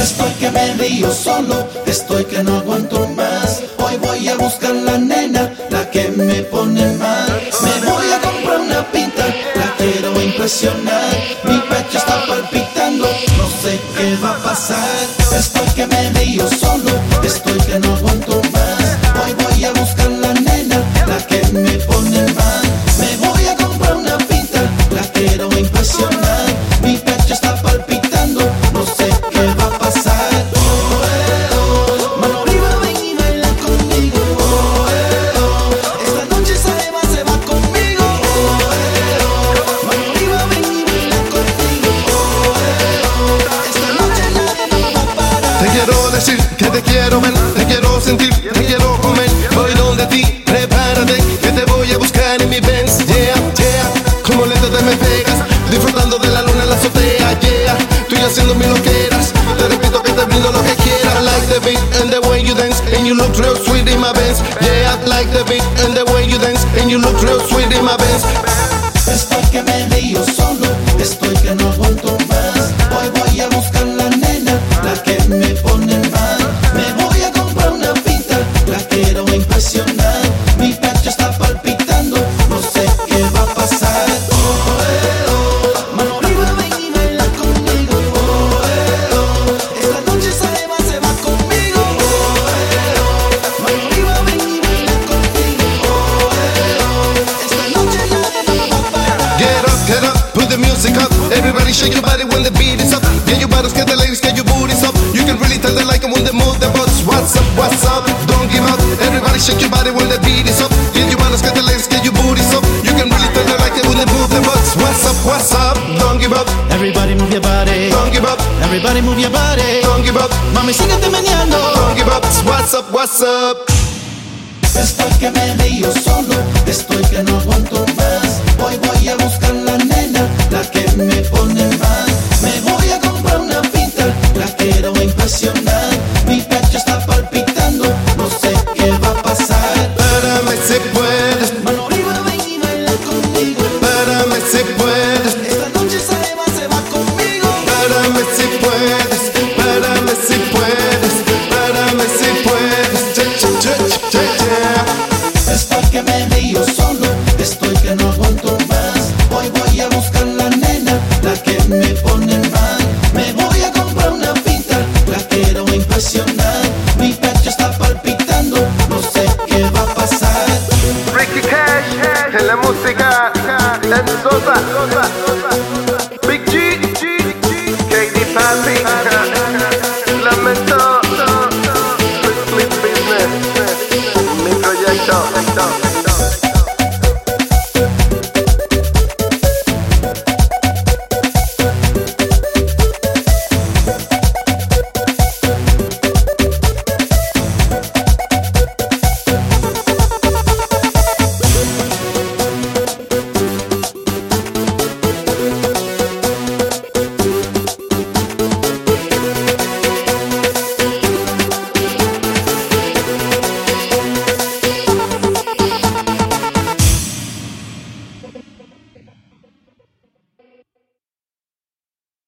Estoy que me río solo, estoy que no aguanto más. Hoy voy a buscar la nena, la que me pone mal. Me voy a comprar una pinta, la quiero impresionar. Mi pecho está palpitando, no sé qué va a pasar. Estoy que me río solo, estoy que no aguanto más. Hoy voy a buscar la nena, que te quiero ver, te quiero sentir, te quiero comer. Voy donde ti, prepárate, que te voy a buscar en mi Benz. Yeah, yeah, como lento te me pegas, disfrutando de la luna en la azotea. Yeah, tú y haciendo mil loqueras. Te repito que te brindo lo que quieras. Like the beat and the way you dance, and you look real sweet in my Benz. Yeah, like the beat and the way you dance, and you look real sweet in my Benz. Estoy que me río solo, estoy the music up. Everybody shake your body when the beat is up. Get your bottles, get the ladies, get your booties up. You can really tell they like it when they move their butts. What's up, what's up? Don't give up. Everybody shake your body when the beat is up. Get your bottles, get the ladies, get your booties up. You can really tell they like it when they move their butts. What's up, what's up? Don't give up, Everybody move your body. don't give up, Everybody move your body. don't give up, Mami, síguete meneando. don't give up. What's up, what's up? Estoy que me río solo, estoy que no aguanto más. Dame ese poder. En la música, en Sosa,